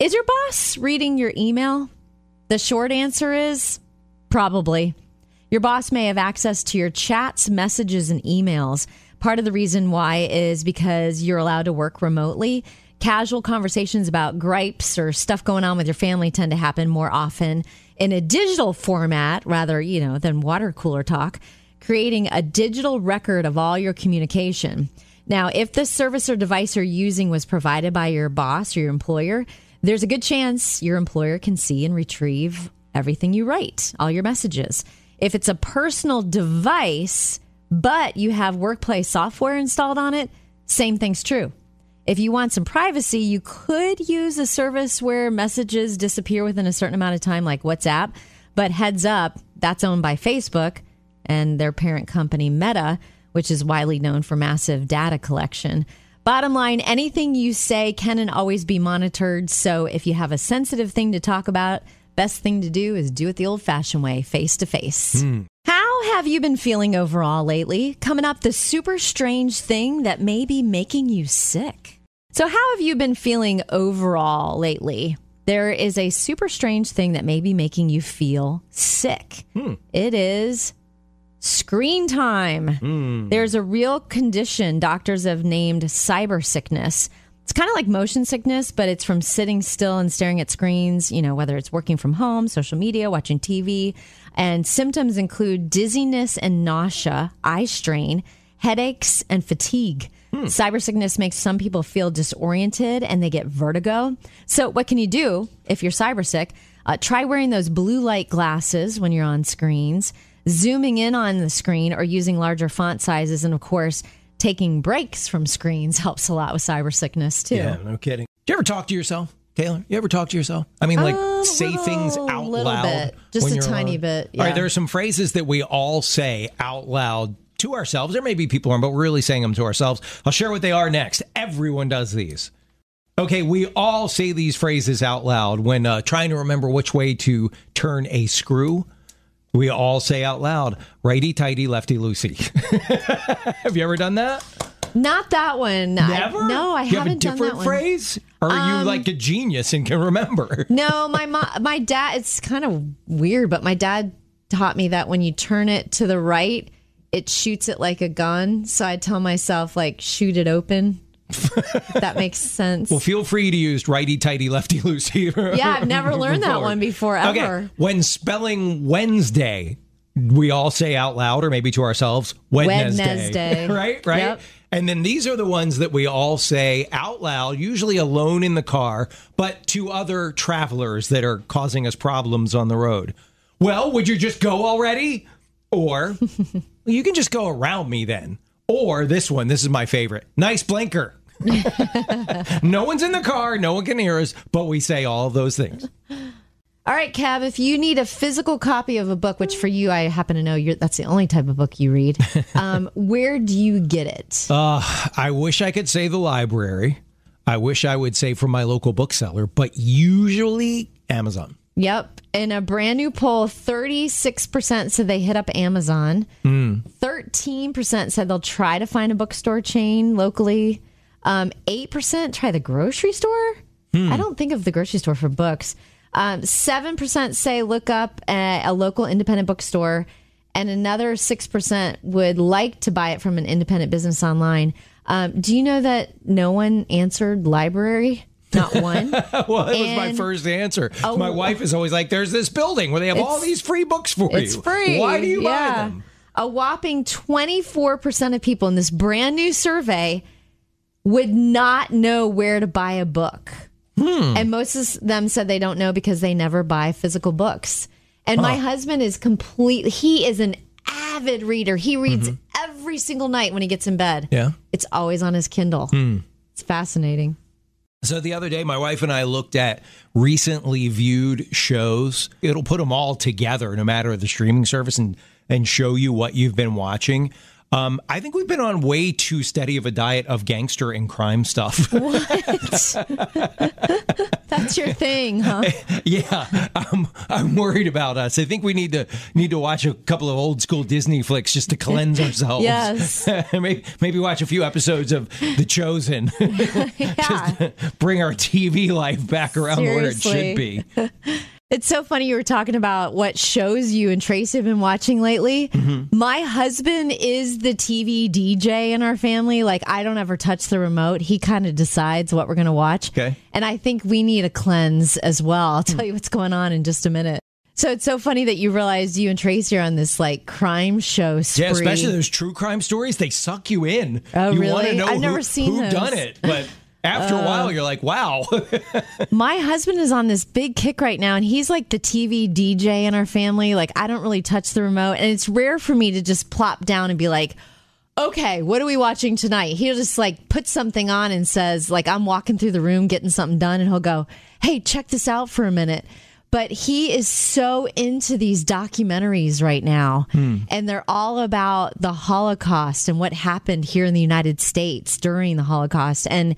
Is your boss reading your email? The short answer is probably. Your boss may have access to your chats, messages, and emails. Part of the reason why is because you're allowed to work remotely. Casual conversations about gripes or stuff going on with your family tend to happen more often in a digital format rather, you know, than water cooler talk, creating a digital record of all your communication. Now, if the service or device you're using was provided by your boss or your employer, there's a good chance your employer can see and retrieve everything you write, all your messages. If it's a personal device, but you have workplace software installed on it, same thing's true. If you want some privacy, you could use a service where messages disappear within a certain amount of time, like WhatsApp. But heads up, that's owned by Facebook and their parent company, Meta, which is widely known for massive data collection. Bottom line, anything you say can and always be monitored. So if you have a sensitive thing to talk about, best thing to do is do it the old fashioned way, face to face. Hmm. How have you been feeling overall lately? Coming up, the super strange thing that may be making you sick. So, how have you been feeling overall lately? There is a super strange thing that may be making you feel sick. Hmm. It is screen time. There's a real condition doctors have named cyber sickness. It's kind of like motion sickness, but it's from sitting still and staring at screens, you know, whether it's working from home, social media, watching TV. And symptoms include dizziness and nausea, eye strain, headaches, and fatigue. Cyber sickness makes some people feel disoriented and they get vertigo. So, what can you do if you're cyber sick? Uh, try wearing those blue light glasses when you're on screens, zooming in on the screen, or using larger font sizes. And of course, taking breaks from screens helps a lot with cyber sickness too. Yeah, no kidding. Do you ever talk to yourself, Taylor? You ever talk to yourself? I mean, like A say little- things out loud. bit. Just a tiny bit, All right, there are some phrases that we all say out loud to ourselves. There may be people aren't, but we're really saying them to ourselves. I'll share what they are next. Everyone does these. Okay, we all say these phrases out loud when uh, trying to remember which way to turn a screw. We all say out loud, righty tighty, lefty loosey. Have you ever done that? Not that one. I- Never? no, I you haven't have a done different that one. phrase? Or are you um, like a genius and can remember? No, my mo- my dad. It's kind of weird, but my dad taught me that when you turn it to the right, it shoots it like a gun. So I tell myself like shoot it open. That makes sense. Well, feel free to use righty tighty, lefty loosey. yeah, I've never learned that one before ever. Okay, when spelling Wednesday, we all say out loud, or maybe to ourselves, Wednesday. Wednesday. right, right. Yep. And then these are the ones that we all say out loud, usually alone in the car, but to other travelers that are causing us problems on the road. Well, would you just go already? Or you can just go around me then. Or this one, this is my favorite. Nice blinker. no one's in the car, no one can hear us, but we say all those things. All right, Kev, if you need a physical copy of a book, which for you, I happen to know you're, that's the only type of book you read, um, where do you get it? Uh, I wish I could say the library. I wish I would say from my local bookseller, but usually Amazon. Yep. In a brand new poll, 36% said they hit up Amazon. 13% said they'll try to find a bookstore chain locally. Um, 8% try the grocery store. I don't think of the grocery store for books. Um, 7% say look up a, a local independent bookstore. And another 6% would like to buy it from an independent business online. Um, do you know that no one answered library? Not one. well, that was my first answer. Oh. my wife is always like, "There's this building where they have all these free books for It's you. It's free. Why do you buy them?" A whopping 24% of people in this brand new survey would not know where to buy a book. Hmm. And most of them said they don't know because they never buy physical books. And my husband is complete, he is an avid reader. He reads every single night when he gets in bed. Mm-hmm. Yeah. Hmm. It's always on his Kindle. It's fascinating. So the other day, my wife and I looked at recently viewed shows. It'll put them all together, no matter the streaming service, and and show you what you've been watching. Um, I think we've been on way too steady of a diet of gangster and crime stuff. That's That's your thing, huh? Yeah, I'm I'm worried about us. I think we need to need to watch a couple of old school Disney flicks just to cleanse ourselves. Yes. maybe, maybe watch a few episodes of The Chosen. yeah. Bring our TV life back around Seriously. where it should be. It's so funny you were talking about what shows you and Tracy have been watching lately. Mm-hmm. My husband is the TV DJ in our family. Like I don't ever touch the remote. He kind of decides what we're going to watch. Okay. Hmm. And I think we need a cleanse as well. I'll tell you what's going on in just a minute. So it's so funny that you realized you and Tracy are on this like crime show spree. Yeah, especially those true crime stories. They suck you in. Oh, you really? want to know I've who, never seen who those. done it, but after a while, uh, you're like, wow. My husband is on this big kick right now, and he's like the TV DJ in our family. Like, I don't really touch the remote, and it's rare for me to just plop down and be like, okay, what are we watching tonight? He'll just like put something on and says, like, I'm walking through the room getting something done, and he'll go, hey, check this out for a minute. But he is so into these documentaries right now, hmm. and they're all about the Holocaust and what happened here in the United States during the Holocaust. And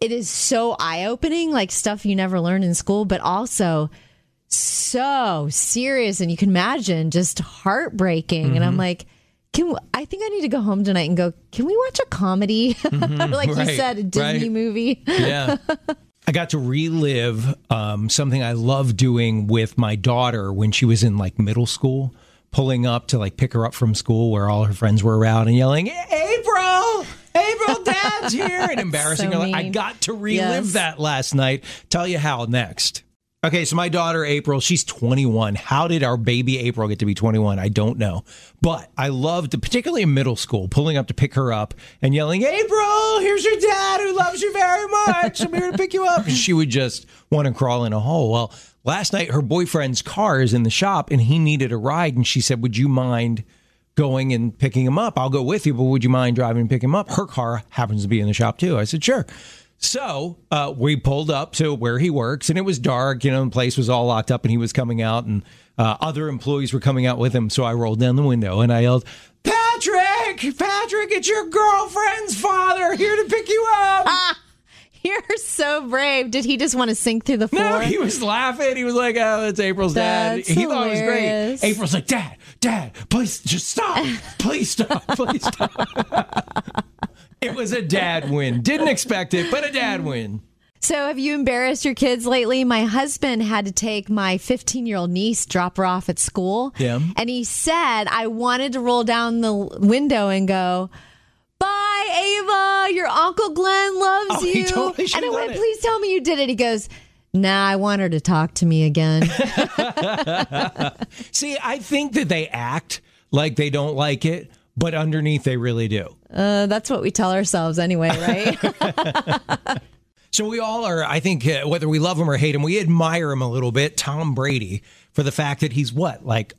it is so eye opening, like stuff you never learned in school, but also so serious. And you can imagine just heartbreaking. And I'm like, can I think I need to go home tonight and go, can we watch a comedy? like you said, a Disney right. movie. yeah. I got to relive um, something I loved doing with my daughter when she was in like middle school, pulling up to like pick her up from school where all her friends were around and yelling, April, dad's here, and embarrassing So her. I got to relive Yes. that last night. Tell you how next. Okay, so my daughter April, she's 21. How did our baby April get to be 21? I don't know. But I loved, particularly in middle school, pulling up to pick her up and yelling, April, here's your dad who loves you very much. I'm here to pick you up. And she would just want to crawl in a hole. Well, last night her boyfriend's car is in the shop and he needed a ride. And she said, Would you mind going and picking him up? I'll go with you, but would you mind driving and pick him up? Her car happens to be in the shop too. I said, Sure. So uh, we pulled up to where he works, and it was dark. You know, the place was all locked up, and he was coming out, and uh, other employees were coming out with him. So I rolled down the window and I yelled, "Patrick, Patrick, it's your girlfriend's father here to pick you up." You're so brave. Did he just want to sink through the floor? No, he was laughing. He was like, "Oh, it's April's That's dad." He thought it was great. April's like, "Dad, Dad, please just stop. Please stop. Please stop." it was a dad win. Didn't expect it, but a dad win. So, have you embarrassed your kids lately? My husband had to take my 15 year old niece, drop her off at school. Yeah. And he said, I wanted to roll down the window and go, Bye, Ava. Your Uncle Glenn loves Oh, you. totally and I went. Please tell me you did it. He goes, Nah, I want her to talk to me again. See, I think that they act like they don't like it, but underneath they really do. uh, that's what we tell ourselves anyway, right? So we all are, I think, uh, whether we love him or hate him, we admire him a little bit, Tom Brady, for the fact that he's what, like,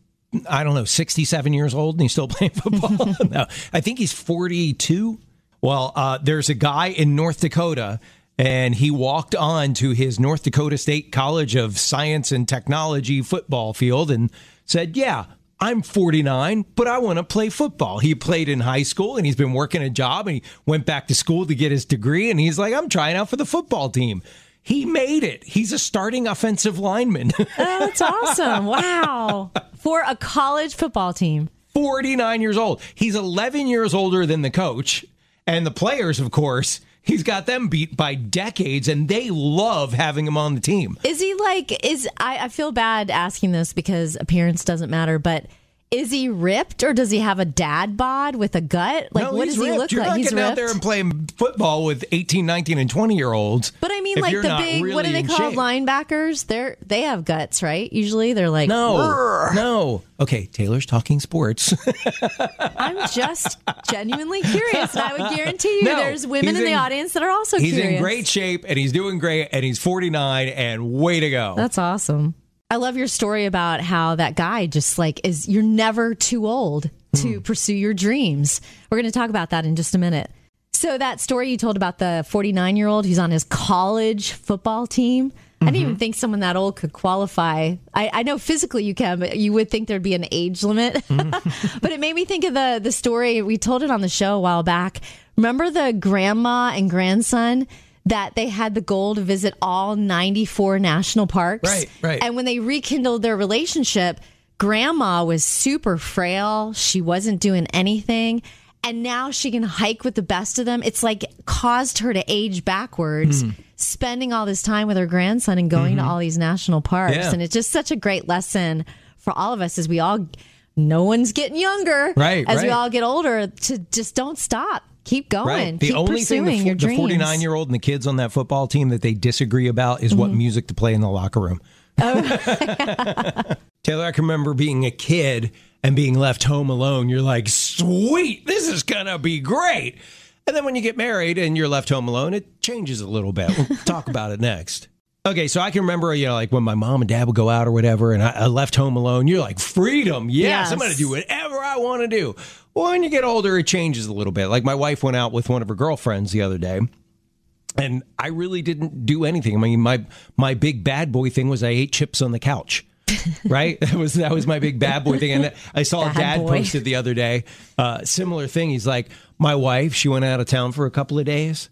I don't know, 67 years old and he's still playing football? no, I think he's 42. Well, uh, there's a guy in North Dakota, and he walked on to his North Dakota State College of Science and Technology football field and said, Yeah, I'm 49, but I want to play football. He played in high school and he's been working a job and he went back to school to get his degree. And he's like, I'm trying out for the football team. He made it. He's a starting offensive lineman. oh, that's awesome. Wow. For a college football team. 49 years old. He's 11 years older than the coach. And the players, of course, he's got them beat by decades and they love having him on the team. Is he like is I, I feel bad asking this because appearance doesn't matter, but is he ripped or does he have a dad bod with a gut? Like No, what does he ripped. look You're like? not He's getting ripped. out there and playing football with 18, 19, and 20 year olds. but I mean like the big what really are they in called? Linebackers? They're they have guts, right? Usually they're like No, no. Okay, Taylor's talking sports. I'm just genuinely curious. And I would guarantee you No, there's women he's in the audience that are also he's curious. in great shape and he's doing great and he's 49 and way to go. That's awesome. I love your story about how that guy just like is you're never too old to hmm. pursue your dreams. We're going to talk about that in just a minute. So that story you told about the 49 year old who's on his college football team. I didn't even mm-hmm. think someone that old could qualify. I, I know physically you can, but you would think there'd be an age limit. Mm-hmm. but it made me think of the the story we told it on the show a while back. Remember the grandma and grandson that they had the goal to visit all 94 national parks. Right, right. And when they rekindled their relationship, grandma was super frail. She wasn't doing anything. And now she can hike with the best of them. It's like caused her to age backwards, Hmm. spending all this time with her grandson and going to all these national parks. Mm-hmm. Yeah. And it's just such a great lesson for all of us as we all, no one's getting younger. Right, As we all get older, to just don't stop. Keep going. Right. The Keep only thing pursuing the, the 49 year old and the kids on that football team that they disagree about is Mm-hmm. what music to play in the locker room. Oh. Taylor, I can remember being a kid and being left home alone. You're like, sweet, this is going to be great. And then when you get married and you're left home alone, it changes a little bit. We'll talk about it next. Okay, so I can remember, you know, like when my mom and dad would go out or whatever, and I, I left home alone. You're like, freedom. Yes, I'm going to do whatever I want to do. Well, when you get older, it changes a little bit. Like my wife went out with one of her girlfriends the other day, and I really didn't do anything. I mean, my my big bad boy thing was I ate chips on the couch. right, that was that was my big bad boy thing, and I saw Bad Dad boy. posted the other day, uh, similar thing. He's like, my wife, she went out of town for a couple of days.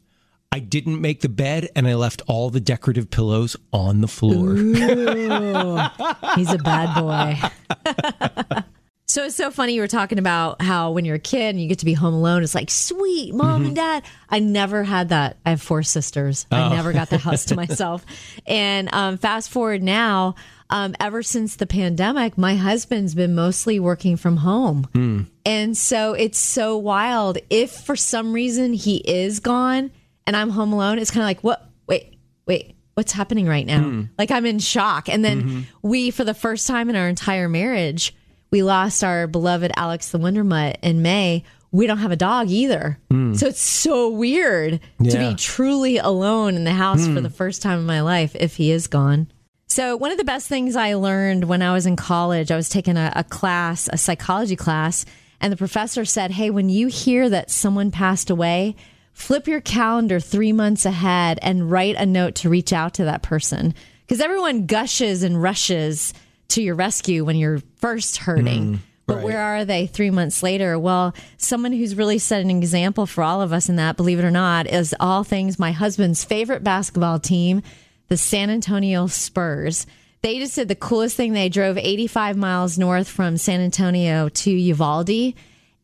I didn't make the bed, and I left all the decorative pillows on the floor. Ooh, He's a bad boy. so it's so funny you were talking about how when you're a kid and you get to be home alone, it's like, sweet, mom and dad. I never had that. I have four sisters. I never got the house to myself. And um, fast forward now, um, ever since the pandemic, my husband's been mostly working from home. And so it's so wild. If for some reason he is gone and I'm home alone, it's kind of like, what? Wait, wait, what's happening right now? Hmm. Like I'm in shock. And then mm-hmm. we, for the first time in our entire marriage, we lost our beloved Alex the Wonder Mutt in May. We don't have a dog either. Hmm. So it's so weird to be truly alone in the house for hmm. the first time in my life if he is gone. So, one of the best things I learned when I was in college, I was taking a, a class, a psychology class, and the professor said, Hey, when you hear that someone passed away, flip your calendar three months ahead and write a note to reach out to that person. Because everyone gushes and rushes to your rescue when you're first hurting. Mm, but right. where are they three months later? Well, someone who's really set an example for all of us in that, believe it or not, is all things my husband's favorite basketball team, the San Antonio Spurs. They just did the coolest thing. They drove 85 miles north from San Antonio to Uvalde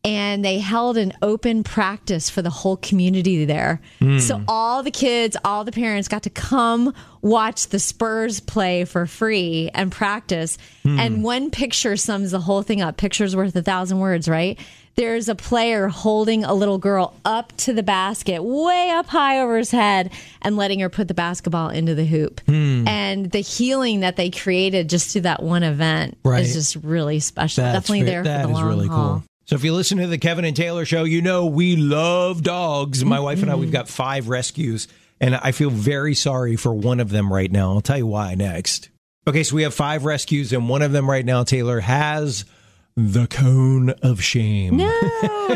and they held an open practice for the whole community there. So all the kids, all the parents got to come watch the Spurs play for free and practice. And one picture sums the whole thing up. Picture's worth a thousand words, right? There's a player holding a little girl up to the basket, way up high over his head, and letting her put the basketball into the hoop. And the healing that they created just through that one event Right. is just really special. That's Definitely there for the long really haul. cool. So if you listen to the Kevin and Taylor show, you know we love dogs. My wife and I, we've mm-hmm. got five rescues, and I feel very sorry for one of them right now. I'll tell you why next. Okay, so we have five rescues, and one of them right now, Taylor, has the cone of shame. No,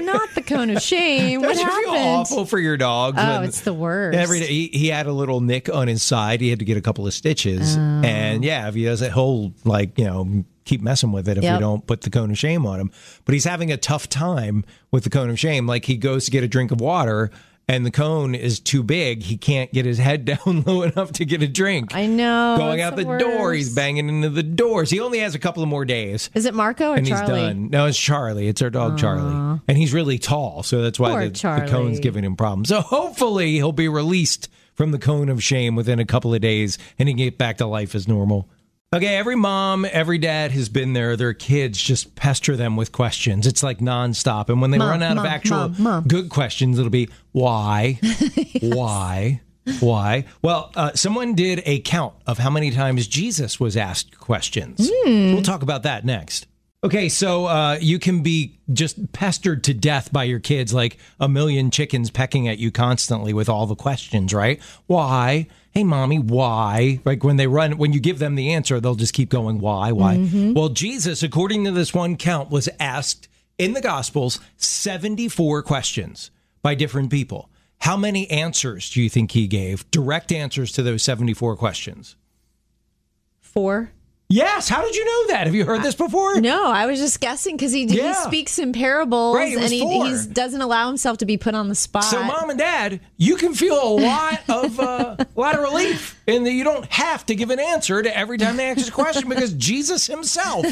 not the cone of shame. What happened? feel awful for your dog? Oh, it's the worst. Every day he, he had a little nick on his side. He had to get a couple of stitches, Oh. and yeah, if he does it, he'll like you know keep messing with it if we don't put the cone of shame on him. But he's having a tough time with the cone of shame. Like he goes to get a drink of water. And the cone is too big. He can't get his head down low enough to get a drink. I know. Going out the, the door, he's banging into the doors. He only has a couple of more days Is it Marco or and Charlie? he's done. No, it's Charlie. It's our dog Charlie, and he's really tall, so that's why the, the cone's giving him problems. So hopefully he'll be released from the cone of shame within a couple of days, and he can get back to life as normal. Okay, every mom, every dad has been there. Their kids just pester them with questions. It's like nonstop, and when they Mom, run out mom, of actual mom, good questions, it'll be why, why. Why? Well, uh, someone did a count of how many times Jesus was asked questions. We'll talk about that next. Okay, so uh, you can be just pestered to death by your kids, like a million chickens pecking at you constantly with all the questions, right? Why? Hey, mommy, why? Like when they run, when you give them the answer, they'll just keep going, why, why? Well, Jesus, according to this one count, was asked in the Gospels 74 questions by different people. How many answers do you think he gave? Direct answers to those 74 questions. Four. Yes. How did you know that? Have you heard this before? No, I was just guessing because he, he speaks in parables Right, and he he's, doesn't allow himself to be put on the spot. So, mom and dad, you can feel a lot of uh, a lot of relief in that you don't have to give an answer to every time they ask a question because Jesus Himself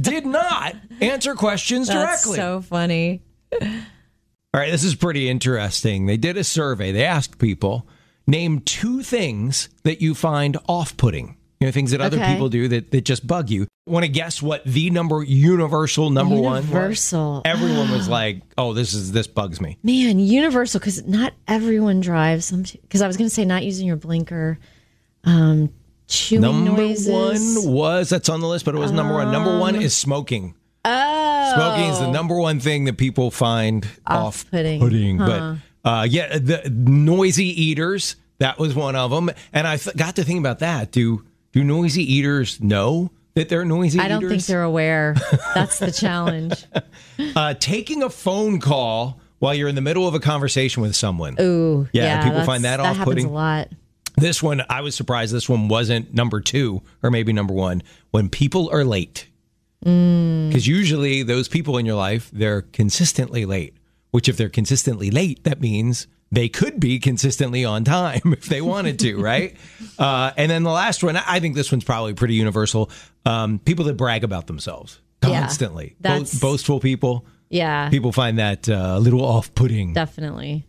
did not answer questions That's directly. so funny. All right, this is pretty interesting. They did a survey. They asked people name two things that you find off-putting. You know, things that other Okay. people do that, that just bug you. Want to guess what the number universal number one? Universal. Everyone was like, "Oh, this is this bugs me." Man, universal because not everyone drives. Because I was going to say not using your blinker, um, chewing Number noises. one was that's on the list, but it was number one. Number one is smoking. oh, Smoking is the number one thing that people find Off-putting. off-putting. But uh, yeah, the noisy eaters that was one of them. And I th- got to think about that. Do do noisy eaters know that they're noisy I don't think they're aware. That's the challenge. uh, taking a phone call while you're in the middle of a conversation with someone. Ooh, Yeah, people find that That off-putting. a lot. This one, I was surprised. This one wasn't number two or maybe number one. When people are late, Mm. because usually those people in your life they're consistently late. Which, if they're consistently late, that means they could be consistently on time if they wanted to, right? Uh, and then the last one, I think this one's probably pretty universal. Um, people that brag about themselves Yeah, constantly, Bo- boastful people. Yeah, People find that uh, a little off-putting. definitely.